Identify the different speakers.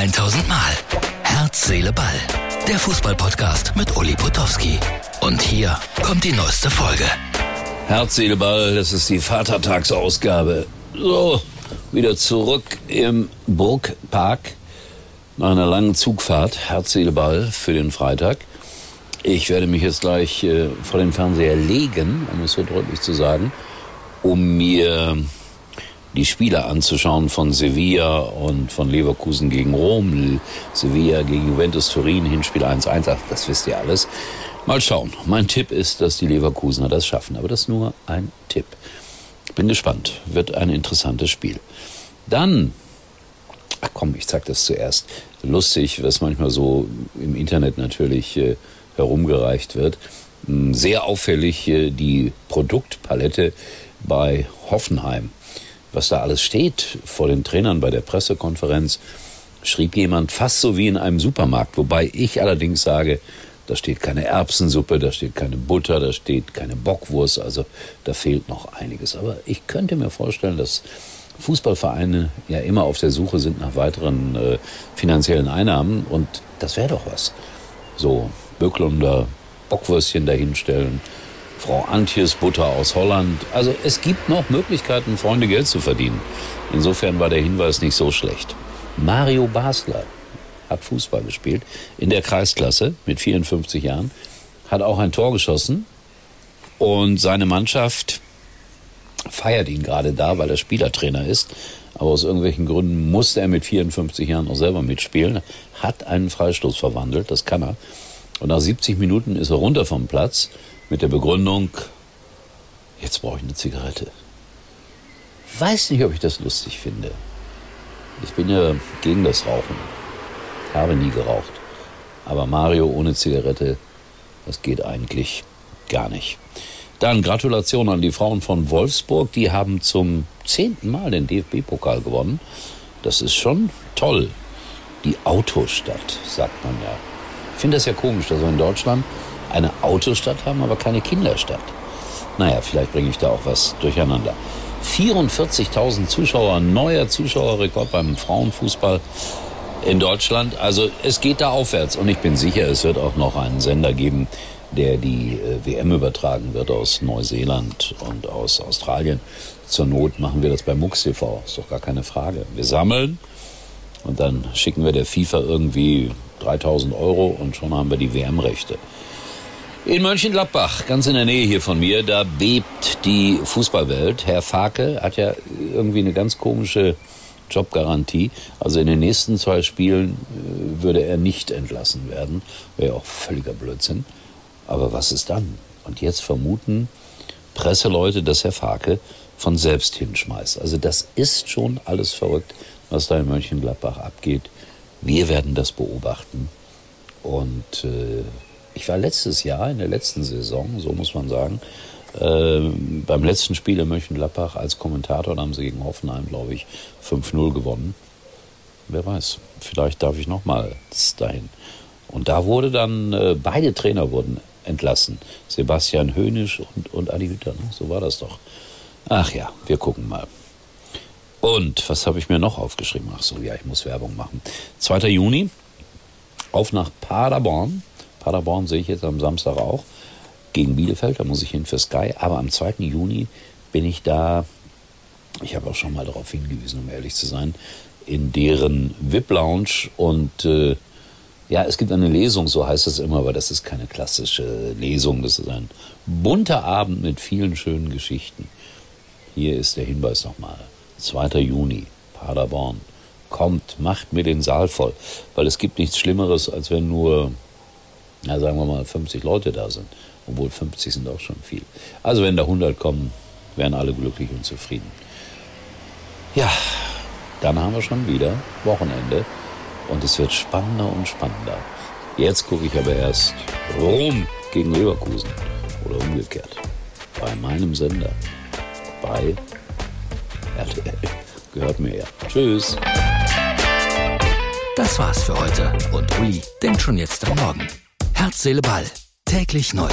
Speaker 1: 1000 Mal. Herz, Seele, Ball. Der Fußballpodcast mit Uli Potowski. Und hier kommt die neueste Folge.
Speaker 2: Herz, Seele, Ball, das ist die Vatertagsausgabe. So, wieder zurück im Burgpark nach einer langen Zugfahrt. Herz, Seele, Ball für den Freitag. Ich werde mich jetzt gleich äh, vor den Fernseher legen, um es so deutlich zu sagen, um mir die Spiele anzuschauen von Sevilla und von Leverkusen gegen Rom, Sevilla gegen Juventus Turin, Hinspiel 1-1, das wisst ihr alles. Mal schauen. Mein Tipp ist, dass die Leverkusener das schaffen, aber das ist nur ein Tipp. Bin gespannt. Wird ein interessantes Spiel. Dann, ach komm, ich zeig das zuerst. Lustig, was manchmal so im Internet natürlich äh, herumgereicht wird. Hm, sehr auffällig äh, die Produktpalette bei Hoffenheim was da alles steht vor den Trainern bei der Pressekonferenz, schrieb jemand fast so wie in einem Supermarkt, wobei ich allerdings sage, da steht keine Erbsensuppe, da steht keine Butter, da steht keine Bockwurst, also da fehlt noch einiges. Aber ich könnte mir vorstellen, dass Fußballvereine ja immer auf der Suche sind nach weiteren äh, finanziellen Einnahmen und das wäre doch was. So Böcklunder Bockwürstchen dahinstellen, Frau Antjes Butter aus Holland. Also es gibt noch Möglichkeiten, Freunde Geld zu verdienen. Insofern war der Hinweis nicht so schlecht. Mario Basler hat Fußball gespielt in der Kreisklasse mit 54 Jahren, hat auch ein Tor geschossen und seine Mannschaft feiert ihn gerade da, weil er Spielertrainer ist. Aber aus irgendwelchen Gründen musste er mit 54 Jahren auch selber mitspielen, hat einen Freistoß verwandelt, das kann er. Und nach 70 Minuten ist er runter vom Platz mit der Begründung, jetzt brauche ich eine Zigarette. Weiß nicht, ob ich das lustig finde. Ich bin ja gegen das Rauchen. Habe nie geraucht. Aber Mario ohne Zigarette, das geht eigentlich gar nicht. Dann Gratulation an die Frauen von Wolfsburg. Die haben zum zehnten Mal den DFB-Pokal gewonnen. Das ist schon toll. Die Autostadt, sagt man ja. Ich finde das ja komisch, dass wir in Deutschland eine Autostadt haben, aber keine Kinderstadt. Naja, vielleicht bringe ich da auch was durcheinander. 44.000 Zuschauer, neuer Zuschauerrekord beim Frauenfußball in Deutschland. Also es geht da aufwärts und ich bin sicher, es wird auch noch einen Sender geben, der die äh, WM übertragen wird aus Neuseeland und aus Australien. Zur Not machen wir das bei MUX TV, ist doch gar keine Frage. Wir sammeln und dann schicken wir der FIFA irgendwie 3000 Euro und schon haben wir die WM-Rechte. In Mönchengladbach, ganz in der Nähe hier von mir, da bebt die Fußballwelt. Herr Farke hat ja irgendwie eine ganz komische Jobgarantie. Also in den nächsten zwei Spielen äh, würde er nicht entlassen werden. Wäre auch völliger Blödsinn. Aber was ist dann? Und jetzt vermuten Presseleute, dass Herr Farke von selbst hinschmeißt. Also das ist schon alles verrückt, was da in Mönchengladbach abgeht. Wir werden das beobachten. Und äh, ich war letztes Jahr, in der letzten Saison, so muss man sagen, äh, beim letzten Spiel in Mönchengladbach als Kommentator, da haben sie gegen Hoffenheim, glaube ich, 5-0 gewonnen. Wer weiß, vielleicht darf ich nochmal dahin. Und da wurde dann, äh, beide Trainer wurden entlassen. Sebastian Höhnisch und, und Adi Hütter, ne? so war das doch. Ach ja, wir gucken mal. Und was habe ich mir noch aufgeschrieben? Ach so, ja, ich muss Werbung machen. 2. Juni, auf nach Paderborn. Paderborn sehe ich jetzt am Samstag auch gegen Bielefeld, da muss ich hin für Sky. Aber am 2. Juni bin ich da, ich habe auch schon mal darauf hingewiesen, um ehrlich zu sein, in deren VIP-Lounge und äh, ja, es gibt eine Lesung, so heißt es immer, aber das ist keine klassische Lesung, das ist ein bunter Abend mit vielen schönen Geschichten. Hier ist der Hinweis nochmal. 2. Juni, Paderborn. Kommt, macht mir den Saal voll, weil es gibt nichts Schlimmeres, als wenn nur ja, sagen wir mal, 50 Leute da sind. Obwohl 50 sind auch schon viel. Also wenn da 100 kommen, wären alle glücklich und zufrieden. Ja, dann haben wir schon wieder Wochenende und es wird spannender und spannender. Jetzt gucke ich aber erst Rom gegen Leverkusen oder umgekehrt. Bei meinem Sender. Bei RTL. Gehört mir ja. Tschüss.
Speaker 1: Das war's für heute und Uli denkt schon jetzt am Morgen. Herz, Seele, Ball. Täglich neu.